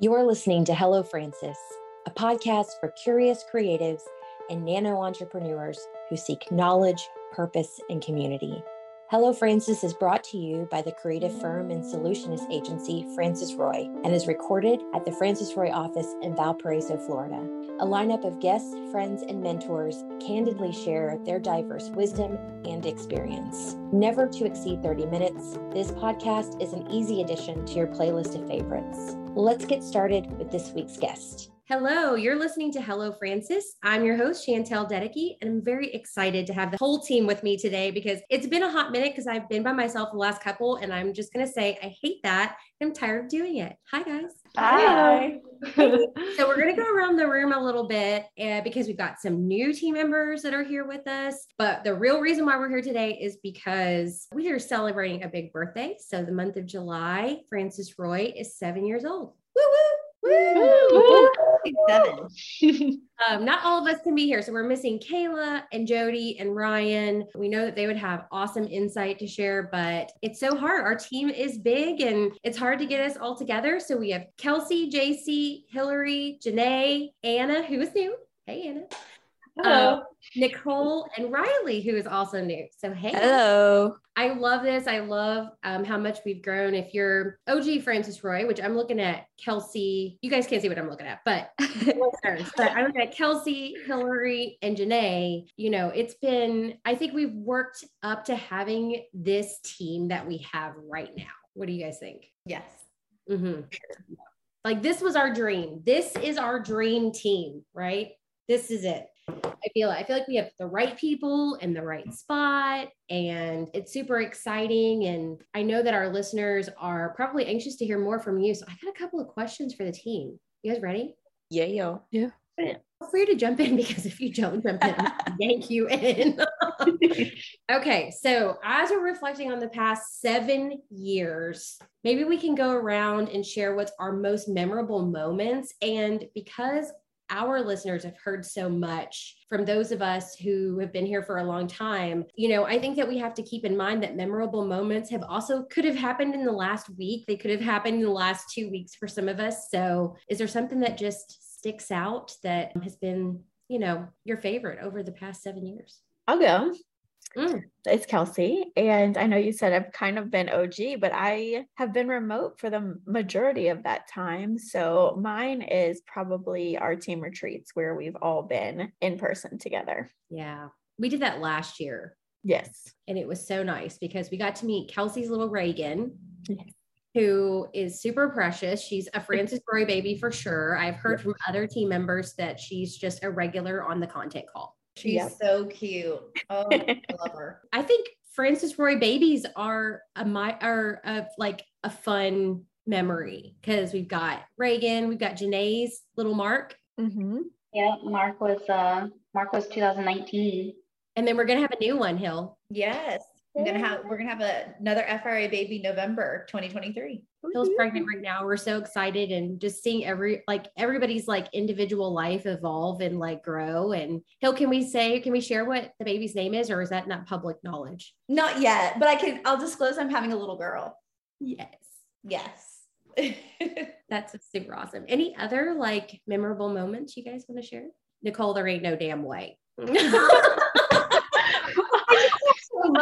You're listening to Hello Frances, a podcast for curious creatives and nano entrepreneurs who seek knowledge, purpose, and community. Hello Frances is brought to you by the creative firm and solutionist agency Frances Roy and is recorded at the Frances Roy office in Valparaiso, Florida. A lineup of guests, friends, and mentors candidly share their diverse wisdom and experience. Never to exceed 30 minutes, this podcast is an easy addition to your playlist of favorites. Let's get started with this week's guest. Hello, you're listening to Hello Frances. I'm your host, Shantelle Dedicke, and I'm very excited to have the whole team with me today because it's been a hot minute because I've been by myself the last couple, and I'm just going to say I hate that. I'm tired of doing it. Hi, guys. Hi. so we're going to go around the room a little bit uh, because we've got some new team members that are here with us. But the real reason why we're here today is because we are celebrating a big birthday. So the month of July, Frances Roy is seven years old. Woo woo! Woo! Seven. um, not all of us can be here. So we're missing Kayla and Jody and Ryan. We know that they would have awesome insight to share, but it's so hard. Our team is big and it's hard to get us all together. So we have Kelsey, JC, Hillary, Janae, Anna, who is new. Hey, Anna. Hello. Um, Nicole and Riley, who is also new. So, hey. Hello. I love this. I love um, how much we've grown. If you're OG Frances Roy, which I'm looking at Kelsey, you guys can't see what I'm looking at, but listeners, but I'm looking at Kelsey, Hillary, and Janae. You know, it's been, I think we've worked up to having this team that we have right now. What do you guys think? Yes. Mm-hmm. Like, this was our dream. This is our dream team, right? This is it. I feel I feel like we have the right people in the right spot and it's super exciting and I know that our listeners are probably anxious to hear more from you. So I got a couple of questions for the team. You guys ready? Yeah, yo. Yeah. Feel free to jump in because if you don't jump in, I'll yank you in. okay, so as we're reflecting on the past seven years, maybe we can go around and share what's our most memorable moments. And because our listeners have heard so much from those of us who have been here for a long time. You know i think that we have to keep in mind that memorable moments have also could have happened in the last week. They could have happened in the last two weeks for some of us. So is there something that just sticks out that has been you know your favorite over the past seven years? I'll go. Mm. It's Kelsey. And I know you said I've kind of been OG, but I have been remote for the majority of that time. So mine is probably our team retreats where we've all been in person together. yeah we did that last year Yes. and it was so nice because we got to meet kelsey's little reagan Yes. who is super precious. She's a Frances Roy baby for sure. I've heard from other team members that she's just a regular on the content call. She's Yep. so cute. Oh, I love her. I think Frances Roy babies are a my are a, like a fun memory because we've got Reagan, we've got Janae's little Mark, hmm Yeah, Mark was uh Mark was 2019. and then we're gonna have a new one, Hill. Yes. I'm gonna have we're gonna have a, another FRA baby November 2023. Hill's pregnant right now. We're so excited and just seeing every like everybody's like individual life evolve and like grow. And Hill, can we say, can we share what the baby's name is, or is that not public knowledge? Not yet, but I can I'll disclose I'm having a little girl. Yes. Yes. That's super awesome. Any other like memorable moments you guys want to share? Nicole, there ain't no damn way.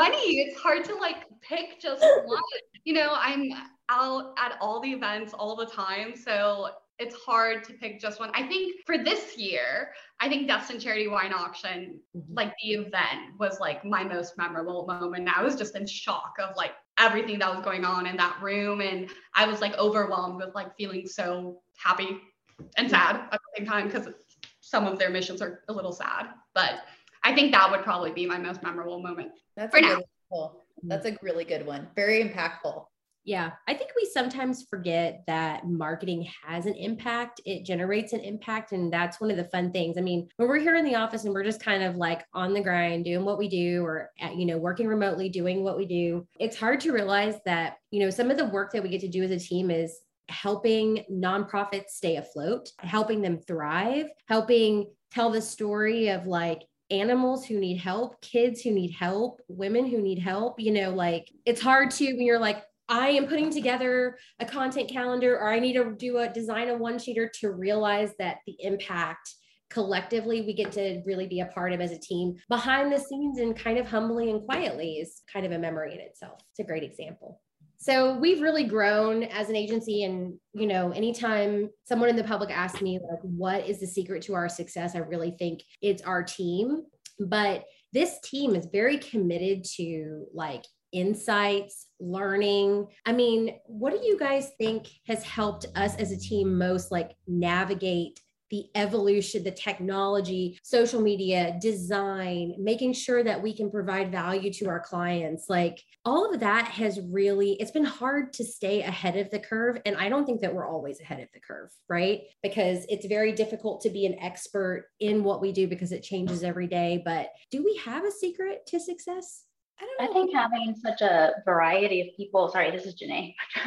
many. It's hard to like pick just one. You know, I'm out at all the events all the time. So it's hard to pick just one. I think for this year, I think Destin Charity Wine Auction, mm-hmm. like the event was like my most memorable moment. I was just in shock of like everything that was going on in that room. And I was like overwhelmed with like feeling so happy and sad at the same time because some of their missions are a little sad. But I think that would probably be my most memorable moment. That's For a now. really cool. That's a really good one. Very impactful. Yeah, I think we sometimes forget that marketing has an impact. It generates an impact. And that's one of the fun things. I mean, when we're here in the office and we're just kind of like on the grind, doing what we do, or, at, you know, working remotely, doing what we do, it's hard to realize that, you know, some of the work that we get to do as a team is helping nonprofits stay afloat, helping them thrive, helping tell the story of like, animals who need help, kids who need help, women who need help. You know, like it's hard to when you're like, I am putting together a content calendar or I need to do a design a one sheeter to realize that the impact collectively we get to really be a part of as a team behind the scenes and kind of humbly and quietly is kind of a memory in itself. It's a great example. So we've really grown as an agency and you know anytime someone in the public asks me like what is the secret to our success I really think it's our team but this team is very committed to like insights, learning. I mean, what do you guys think has helped us as a team most like navigate the evolution, the technology, social media, design, making sure that we can provide value to our clients. Like all of that has really, it's been hard to stay ahead of the curve. And I don't think that we're always ahead of the curve, right? Because it's very difficult to be an expert in what we do because it changes every day. But do we have a secret to success? I, don't know. I think having such a variety of people, sorry, this is Janae,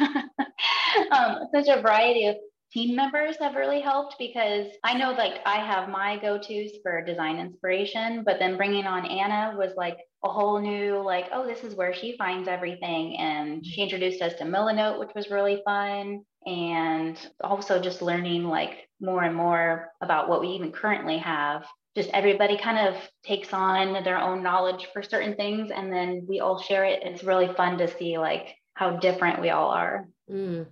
um, such a variety of team members have really helped because I know like I have my go-tos for design inspiration, but then bringing on Anna was like a whole new like, oh, this is where she finds everything. And she introduced us to Milanote, which was really fun. And also just learning like more and more about what we even currently have. Just everybody kind of takes on their own knowledge for certain things and then we all share it. It's really fun to see like how different we all are. Mm.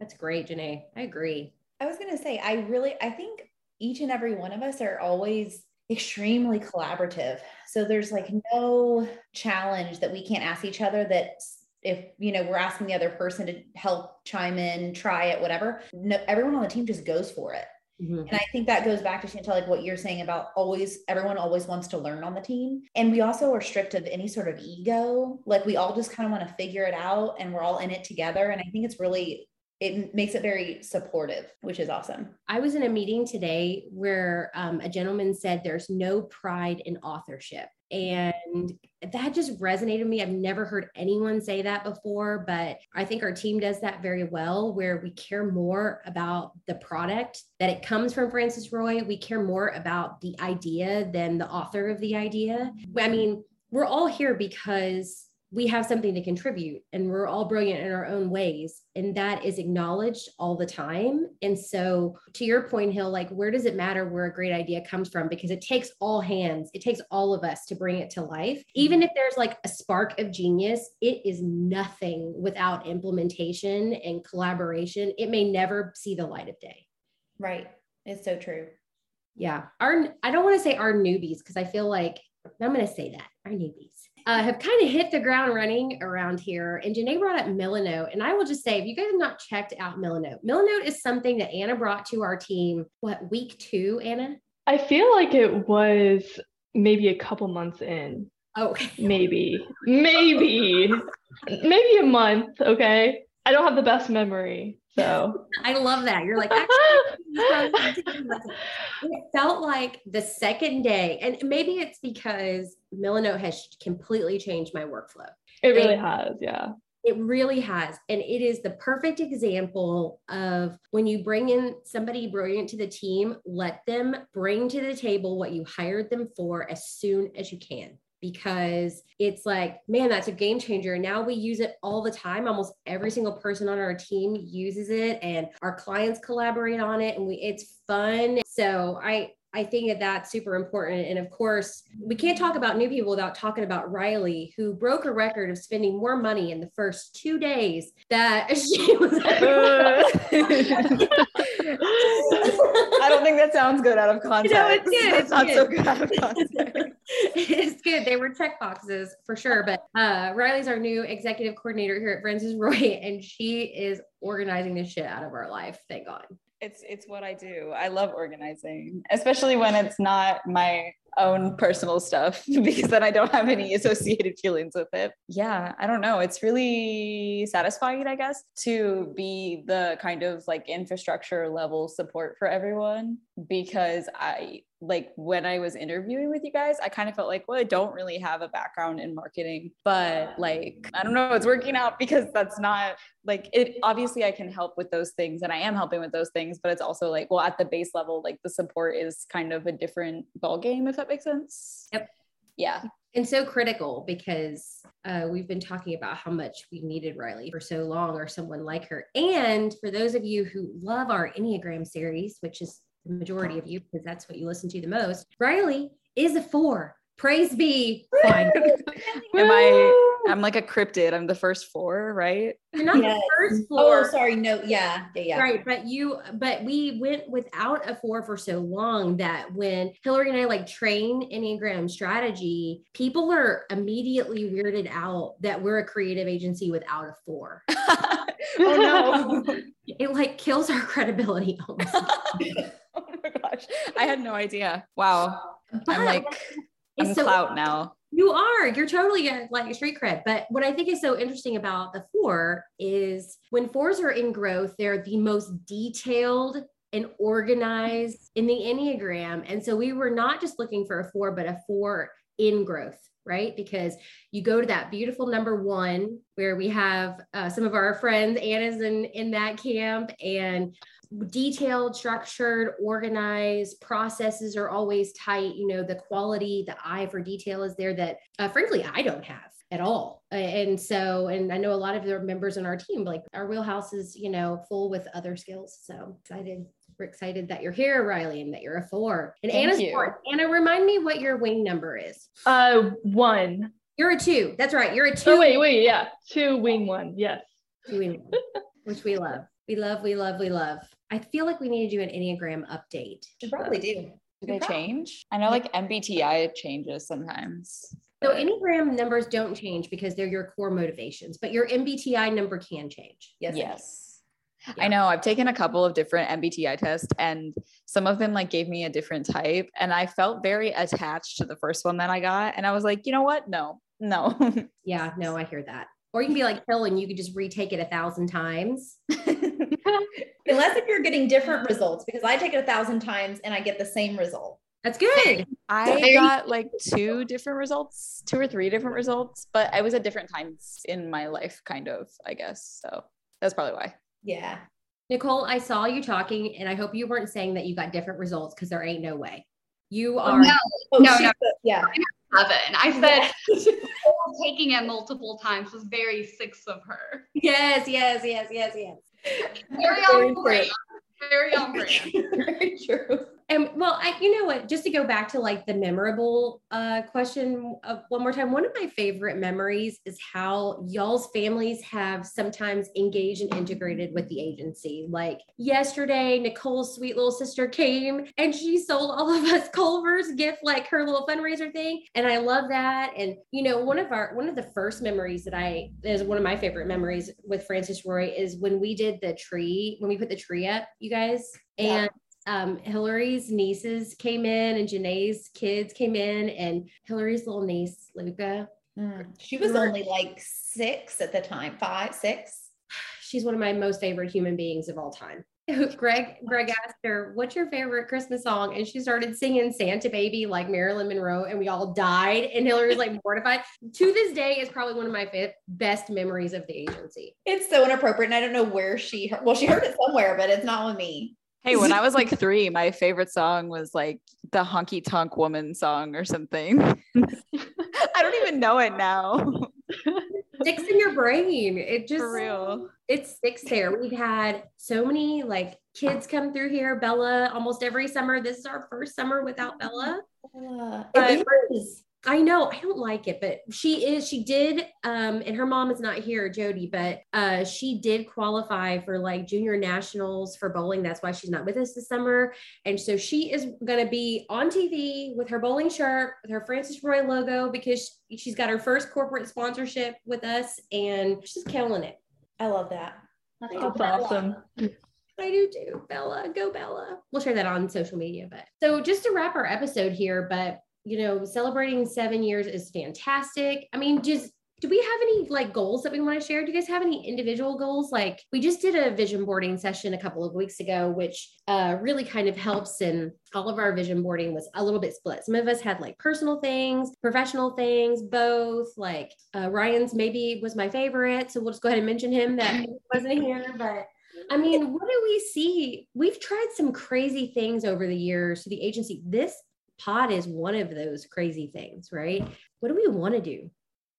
That's great, Janae. I agree. I was going to say, I really, I think each and every one of us are always extremely collaborative. So there's like no challenge that we can't ask each other that if you know we're asking the other person to help chime in, try it, whatever. No, everyone on the team just goes for it. Mm-hmm. And I think that goes back to Shantelle, like what you're saying about always, everyone always wants to learn on the team. And we also are stripped of any sort of ego. Like we all just kind of want to figure it out and we're all in it together. And I think it's really it makes it very supportive, which is awesome. I was in a meeting today where um, a gentleman said there's no pride in authorship. And that just resonated with me. I've never heard anyone say that before, but I think our team does that very well, where we care more about the product that it comes from Frances Roy. We care more about the idea than the author of the idea. I mean, we're all here because we have something to contribute and we're all brilliant in our own ways and that is acknowledged all the time. And so to your point hill like where does it matter where a great idea comes from? Because it takes all hands. It takes all of us to bring it to life. Even if there's like a spark of genius it is nothing without implementation and collaboration. It may never see the light of day. Right. It's so true. Yeah. Our i don't want to say our newbies because i feel like i'm going to say that our newbies uh, have kind of hit the ground running around here. And Janae brought up Milanote. And I will just say, if you guys have not checked out Milanote, Milanote is something that Anna brought to our team, what, week two, Anna? I feel like it was maybe a couple months in. Oh, maybe, maybe, maybe a month. Okay. I don't have the best memory. So I love that. You're like, it felt like the second day, and maybe it's because Milanote has completely changed my workflow. It really and has, yeah. It really has. And it is the perfect example of when you bring in somebody brilliant to the team, let them bring to the table what you hired them for as soon as you can because it's like, man, that's a game changer. Now we use it all the time. Almost every single person on our team uses it and our clients collaborate on it and we it's fun. So I I think that that's super important. And of course, we can't talk about new people without talking about Riley, who broke a record of spending more money in the first two days that she was. I don't think that sounds good out of context. No, it's good. It's not good. so good out of context. It's good. They were check boxes for sure. But uh, Riley's our new executive coordinator here at Frances Roy, and she is organizing the shit out of our life. Thank God it's it's what I do. I love organizing, especially when it's not my own personal stuff because then I don't have any associated feelings with it. Yeah, I don't know. It's really satisfying, I guess, to be the kind of like infrastructure level support for everyone because I like when I was interviewing with you guys, I kind of felt like, well, I don't really have a background in marketing, but like, I don't know, it's working out because that's not like it. Obviously, I can help with those things and I am helping with those things, but it's also like, well, at the base level, like the support is kind of a different ball game, if that makes sense. Yep. Yeah and so critical because uh, we've been talking about how much we needed Riley for so long or someone like her. And for those of you who love our Enneagram series, which is the majority of you because that's what you listen to the most, Riley is a four. Praise be. Fine. Am I? I'm like a cryptid. I'm the first four, right? You're not Yes. the first Oh, four. sorry. No. Yeah. Yeah. Yeah. Right, but you, but we went without a four for so long that when Hillary and I like train Enneagram strategy, people are immediately weirded out that we're a creative agency without a four. Oh, oh no. It like kills our credibility almost. oh my gosh. I had no idea. Wow. But I'm like, I'm it's so- clout now. You are. You're totally a, like a street cred. But what I think is so interesting about the four is when fours are in growth, they're the most detailed and organized in the Enneagram. And so we were not just looking for a four, but a four in growth, right? Because you go to that beautiful number one where we have uh, some of our friends, Anna's in, in that camp, and detailed, structured, organized processes are always tight. You know, the quality, the eye for detail is there that, uh, frankly, I don't have at all. And so, and I know a lot of the members on our team, like our wheelhouse is, you know, full with other skills. So excited. We're excited that you're here, Riley, and that you're a four. And Thank Anna's you. four. Anna, remind me what your wing number is. Uh, one. You're a two. That's right. You're a two. Oh wait, wait, yeah, two wing one. Yes. Two wing one, which we love. We love, we love, we love. I feel like we need to do an Enneagram update. You probably do. Do they change? I know like MBTI changes sometimes. So Enneagram numbers don't change because they're your core motivations, but your MBTI number can change. Yes. Yes. Yeah. I know. I've taken a couple of different MBTI tests and some of them like gave me a different type. And I felt very attached to the first one that I got. And I was like, you know what? No, no. Yeah, no, I hear that. Or you can be like Hill and you could just retake it a thousand times. Unless if you're getting different results, because I take it a thousand times and I get the same result. That's good. I got like two different results, two or three different results, but I was at different times in my life, kind of, I guess. So that's probably why. Yeah. Nicole, I saw you talking and I hope you weren't saying that you got different results because there ain't no way. You Oh, are no, Oh, No, no. said- yeah. seven. I said taking it multiple times was very six of her. yes, yes, yes, yes, yes. Very Very on brand. Very on brand. Very true. And well, I, you know what, just to go back to like the memorable uh, question uh, one more time, one of my favorite memories is how y'all's families have sometimes engaged and integrated with the agency. Like yesterday, Nicole's sweet little sister came and she sold all of us Culver's gift, like her little fundraiser thing. And I love that. And, you know, one of our, one of the first memories that I, is one of my favorite memories with Frances Roy is when we did the tree, when we put the tree up, you guys. Yeah. And um, Hillary's nieces came in and Janae's kids came in and Hillary's little niece, Luca, Mm. She was only like six at the time, five, six. she's one of my most favorite human beings of all time. Greg, Greg asked her, what's your favorite Christmas song? And she started singing Santa Baby like Marilyn Monroe and we all died. And Hillary was like mortified. To this day is probably one of my fa- best memories of the agency. It's so inappropriate. And I don't know where she heard, well, she heard it somewhere, but it's not with me. Hey, when I was like three, my favorite song was like the honky tonk woman song or something. I don't even know it now. Sticks in your brain. It just For real. it sticks there. We've had so many like kids come through here. Bella almost every summer. This is our first summer without Bella. Uh, it is. I know I don't like it, but she is. She did, um, and her mom is not here, Jody, but uh, she did qualify for like junior nationals for bowling. That's why she's not with us this summer, and so she is going to be on TV with her bowling shirt with her Frances Roy logo because she's got her first corporate sponsorship with us, and she's killing it. I love that. That's That's awesome. awesome. I do too, Bella. Go Bella. We'll share that on social media. But so just to wrap our episode here, but you know, celebrating seven years is fantastic. I mean, just do we have any like goals that we want to share? Do you guys have any individual goals? Like we just did a vision boarding session a couple of weeks ago, which uh, really kind of helps. And all of our vision boarding was a little bit split. Some of us had like personal things, professional things, both. Like uh, Ryan's maybe was my favorite, so we'll just go ahead and mention him that wasn't here, but. I mean, what do we see? We've tried some crazy things over the years to the agency. This pod is one of those crazy things, right? What do we want to do?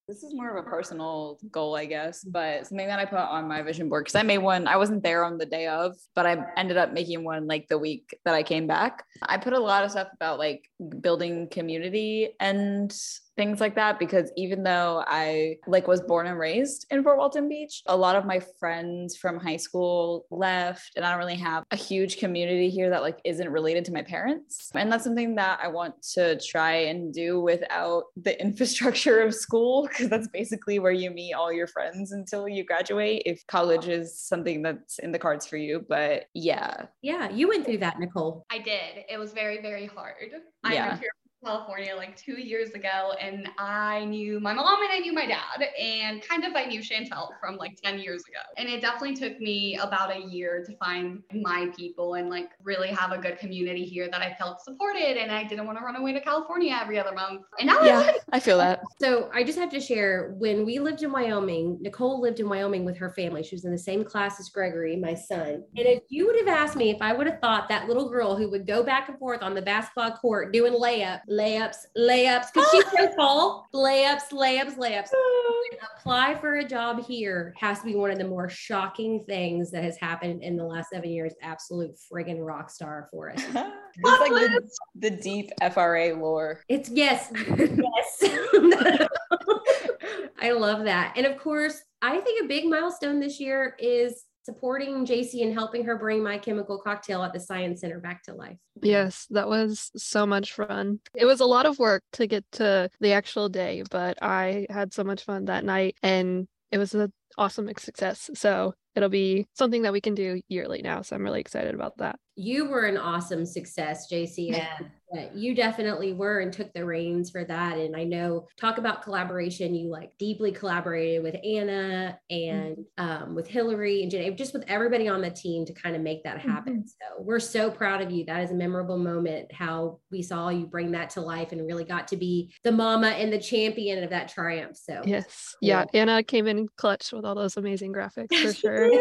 This is more of a personal goal, I guess, but something that I put on my vision board because I made one. I wasn't there on the day of, but I ended up making one like the week that I came back. I put a lot of stuff about like building community and things like that because even though I like was born and raised in Fort Walton Beach, a lot of my friends from high school left and I don't really have a huge community here that like isn't related to my parents. And that's something that I want to try and do without the infrastructure of school because that's basically where you meet all your friends until you graduate if college is something that's in the cards for you, but yeah. Yeah, you went through that, Nicole. I did. It was very, very hard. I Yeah. moved here from California like two years ago, and I knew my mom and I knew my dad, and kind of I knew Shantelle from like 10 years ago. And it definitely took me about a year to find my people and like really have a good community here that I felt supported, and I didn't want to run away to California every other month. And now I Yeah, it. I feel that. So I just have to share when we lived in Wyoming, Nicole lived in Wyoming with her family. She was in the same class as Gregory, my son. And if you would have asked me if I would have thought that little girl who would go back and forth on the basketball court doing layup, layups, layups, because she's so tall, layups, layups, layups. Oh. Apply for a job here has to be one of the more shocking things that has happened in the last seven years. Absolute friggin' rock star for us. it's like the, the deep FRA lore. It's yes, yes. I love that. And of course, I think a big milestone this year is supporting JC and helping her bring my chemical cocktail at the Science Center back to life. Yes, that was so much fun. It was a lot of work to get to the actual day, but I had so much fun that night and it was an awesome success. So it'll be something that we can do yearly now. So I'm really excited about that. You were an awesome success, JC. Yeah. Yeah, you definitely were and took the reins for that. And I know, talk about collaboration. You like deeply collaborated with Anna and um, with Hillary and Jenny, just with everybody on the team to kind of make that happen. So we're so proud of you. That is a memorable moment. How we saw you bring that to life and really got to be the mama and the champion of that triumph. So Yes. Yeah. Anna came in clutch with all those amazing graphics for sure.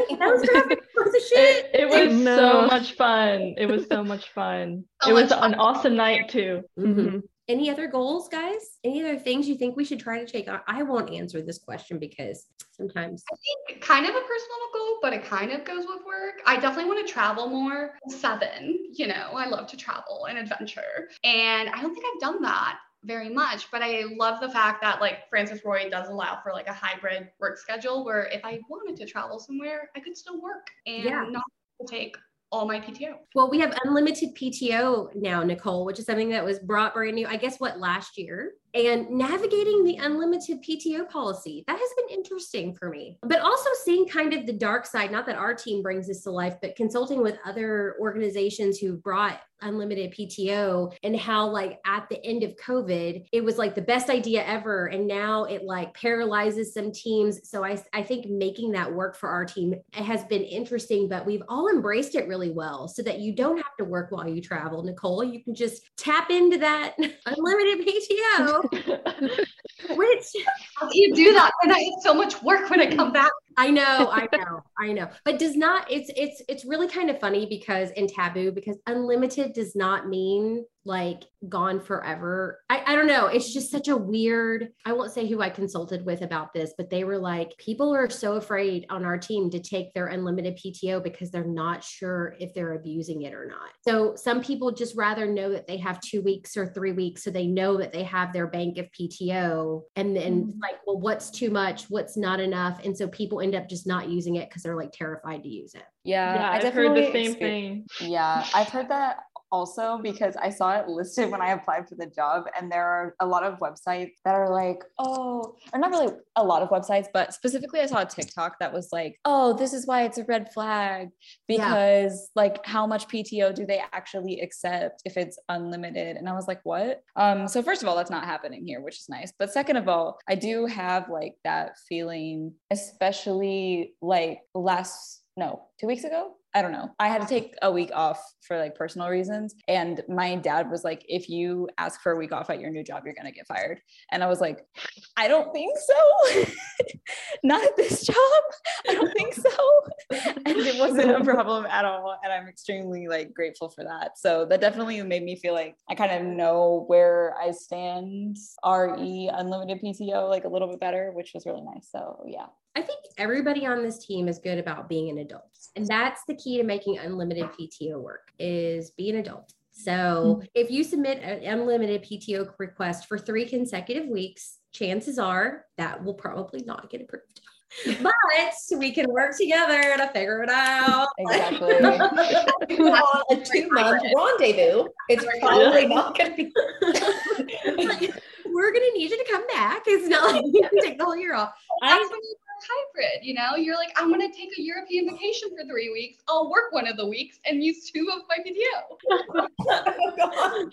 That was a shit. It, it was know. so much fun. It was so much fun. So it was much an awesome night too. Mhm. Any other goals, guys? Any other things you think we should try to take? I- I won't answer this question because sometimes I think kind of a personal goal, but it kind of goes with work. I definitely want to travel more. Seven, you know, I love to travel and adventure. And I don't think I've done that very much, but I love the fact that like Frances Roy does allow for like a hybrid work schedule where if I wanted to travel somewhere, I could still work and Yeah. not take all my PTO. Well, we have unlimited PTO now, Nicole, which is something that was brought brand new, I guess, what last year. And navigating the unlimited PTO policy, that has been interesting for me. But also seeing kind of the dark side, not that our team brings this to life, but consulting with other organizations who brought unlimited PTO and how, like, at the end of COVID, it was like the best idea ever. And now it like paralyzes some teams. So I, I think making that work for our team has been interesting, but we've all embraced it really well so that you don't have to work while you travel. Nicole, you can just tap into that unlimited PTO, which How do you do that? And I have so much work when I come back. I know, I know, I know. But does not it's it's it's really kind of funny because in taboo, because unlimited does not mean like gone forever. I, I don't know. It's just such a weird, I won't say who I consulted with about this, but they were like, people are so afraid on our team to take their unlimited PTO because they're not sure if they're abusing it or not. So some people just rather know that they have two weeks or three weeks so they know that they have their bank of PTO. And then mm-hmm. it's like, well, what's too much? What's not enough? And so people end up just not using it because they're like terrified to use it. Yeah, yeah, I I've heard the same exper- thing. Yeah, I've heard that also because I saw it listed when I applied for the job, and there are a lot of websites that are like, oh, or not really a lot of websites, but specifically, I saw a TikTok that was like, oh, this is why it's a red flag Yeah. because like how much PTO do they actually accept if it's unlimited? And I was like, what? Um, so first of all, that's not happening here, which is nice. But second of all, I do have like that feeling, especially like last no two weeks ago I don't know. I had to take a week off for like personal reasons. And my dad was like, if you ask for a week off at your new job, you're going to get fired. And I was like, I don't think so. Not at this job. I don't think so. and it wasn't a problem at all. And I'm extremely like grateful for that. So that definitely made me feel like I kind of know where I stand, RE unlimited PTO, like a little bit better, which was really nice. So yeah. I think everybody on this team is good about being an adult. And that's the key to making unlimited PTO work is be an adult. So mm-hmm. if you submit an unlimited PTO request for three consecutive weeks, chances are that will probably not get approved. But we can work together to figure it out. Exactly. a two month rendezvous. It's probably not going to be. We're gonna need you to come back. It's not like you can take the whole year off. That's when you work hybrid, you know, you're like, I'm gonna take a European vacation for three weeks. I'll work one of the weeks and use two of my PTO.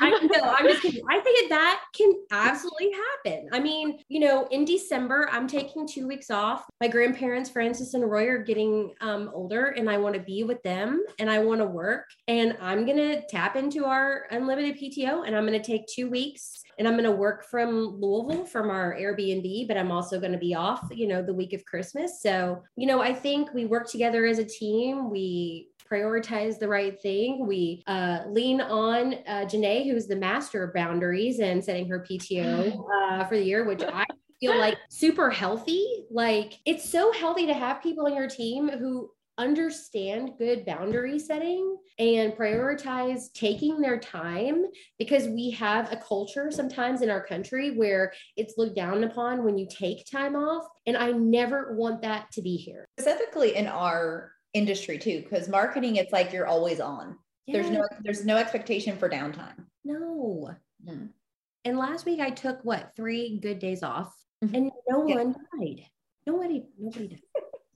I know. I'm just kidding. I think that can absolutely happen. I mean, you know, in December, I'm taking two weeks off. My grandparents, Frances and Roy, are getting um, older, and I want to be with them and I want to work. And I'm going to tap into our unlimited PTO and I'm going to take two weeks and I'm going to work from Louisville from our Airbnb, but I'm also going to be off, you know, the week of Christmas. So, you know, I think we work together as a team. We prioritize the right thing. We uh, lean on uh, Janae, who's the master of boundaries and setting her PTO uh, for the year, which I feel like super healthy. Like it's so healthy to have people on your team who understand good boundary setting and prioritize taking their time because we have a culture sometimes in our country where it's looked down upon when you take time off and i never want that to be here Specifically in our industry too, because marketing, it's like you're always on. There's no there's no expectation for downtime. no Mhm. and last week i took what three good days off Mhm. and no Yeah. one died nobody nobody died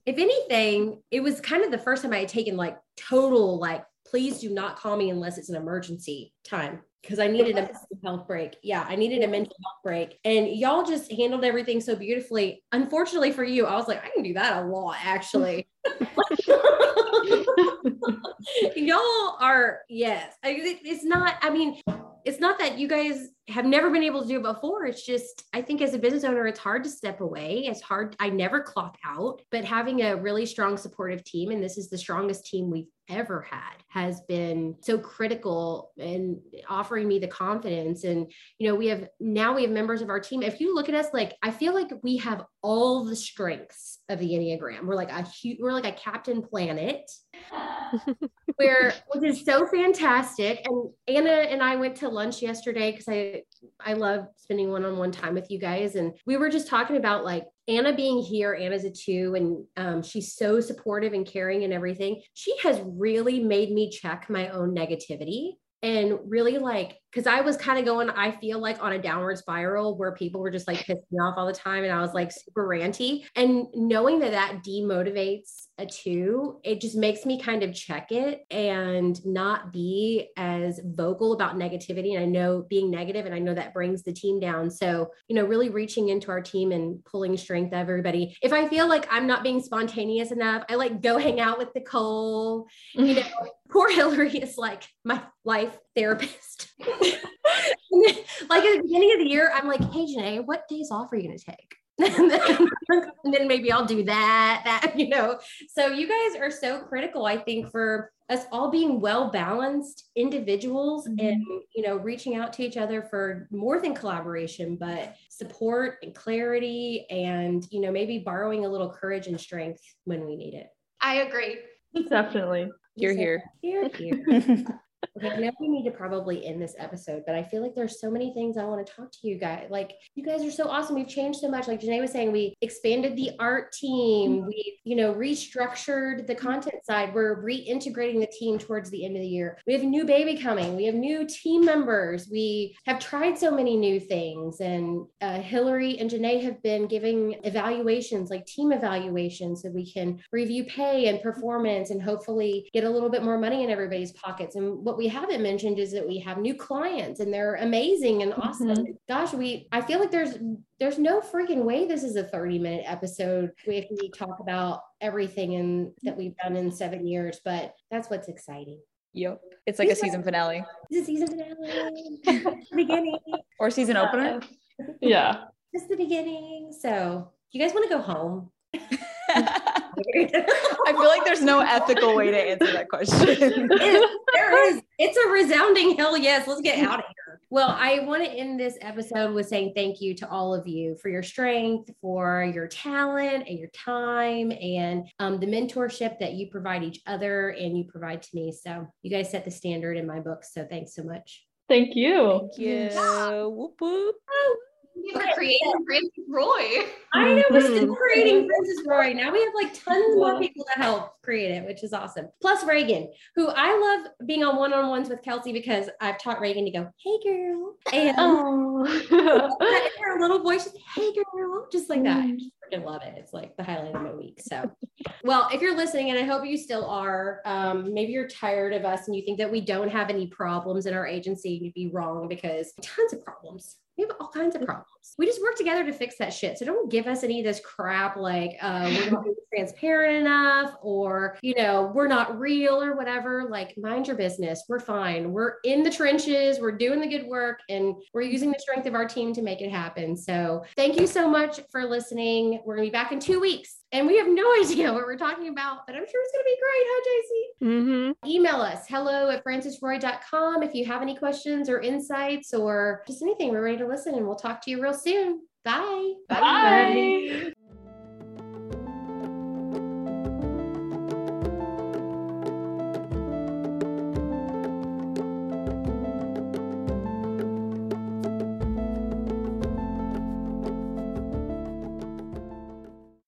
if anything it was kind of the first time i had taken like total like please do not call me unless it's an emergency time because i needed a mental health break. Yeah i needed a mental health break. And y'all just handled everything so beautifully. Unfortunately for you i was like i can do that a lot actually. Y'all are yes. It's not i mean it's not that you guys have never been able to do it before. It's just i think as a business owner it's hard to step away. It's hard i never clock out but having a really strong supportive team and this is the strongest team we've ever had has been so critical in offering me the confidence. And you know we have now we have members of our team. If you look at us like i feel like we have all the strengths of the enneagram. We're like a huge we're like a captain planet where which is so fantastic. And anna and i went to lunch yesterday because i i love spending one-on-one time with you guys. And we were just talking about like anna being here anna's a two and um, she's so supportive and caring and everything. She has really made me check my own negativity and really like because i was kind of going i feel like on a downward spiral where people were just like pissing me off all the time and i was like super ranty and knowing that that demotivates a two it just makes me kind of check it and not be as vocal about negativity and i know being negative and i know that brings the team down so you know really reaching into our team and pulling strength of everybody. If i feel like i'm not being spontaneous enough i like go hang out with nicole you know poor hillary is like my life therapist then, like at the beginning of the year, I'm like, hey, Janae, what days off are you going to take? and, then, and then maybe I'll do that, that, you know. So you guys are so critical, I think, for us all being well balanced individuals mm-hmm. and, you know, reaching out to each other for more than collaboration, but support and clarity and, you know, maybe borrowing a little courage and strength when we need it. I agree. Definitely. You're here. Here, here. Okay, I know we need to probably end this episode, but I feel like there's so many things I want to talk to you guys. Like, you guys are so awesome. We've changed so much. Like Janae was saying, we expanded the art team. We, you know, restructured the content side. We're reintegrating the team towards the end of the year. We have a new baby coming. We have new team members. We have tried so many new things. And uh, Hillary and Janae have been giving evaluations, like team evaluations, so we can review pay and performance and hopefully get a little bit more money in everybody's pockets. And what we haven't mentioned is that we have new clients and they're amazing and mm-hmm. awesome. Gosh, we I feel like there's there's no freaking way this is a 30 minute episode if we talk about everything in that we've done in seven years, but that's what's exciting. Yep. It's like a season finale This is season finale, beginning, or season opener. Yeah. just the beginning. So, you guys want to go home? I feel like there's no ethical way to answer that question. there is. It's a resounding hell yes. Let's get out of here. Well, I want to end this episode with saying thank you to all of you for your strength, for your talent, and your time, and um, the mentorship that you provide each other and you provide to me. So, you guys set the standard in my book. So, thanks so much. Thank you. Thank you. Whoop, whoop. Thank you for creating Frances Roy. I know we're still Mhm. creating Princess Roy. Now we have like tons more people to help create it, which is awesome. Plus Reagan, who I love being on one-on-ones with Kelsey because I've taught Reagan to go, "Hey girl," and Oh. in her little voice, she's, "Hey girl," just like that. I just freaking love it. It's like the highlight of my week. So, well, if you're listening, and I hope you still are, um, maybe you're tired of us and you think that we don't have any problems in our agency. You'd be wrong because tons of problems. We have all kinds of problems. We just work together to fix that shit. So don't give us any of this crap like uh, we're not being transparent enough or, you know, we're not real or whatever. Like, mind your business. We're fine. We're in the trenches. We're doing the good work and we're using the strength of our team to make it happen. So thank you so much for listening. We're going to be back in two weeks. And we have no idea what we're talking about, but I'm sure it's going to be great, huh, JC? Mm-hmm. email us hello at francesroy.com if you have any questions or insights or just anything we're ready to listen and we'll talk to you real soon bye Bye.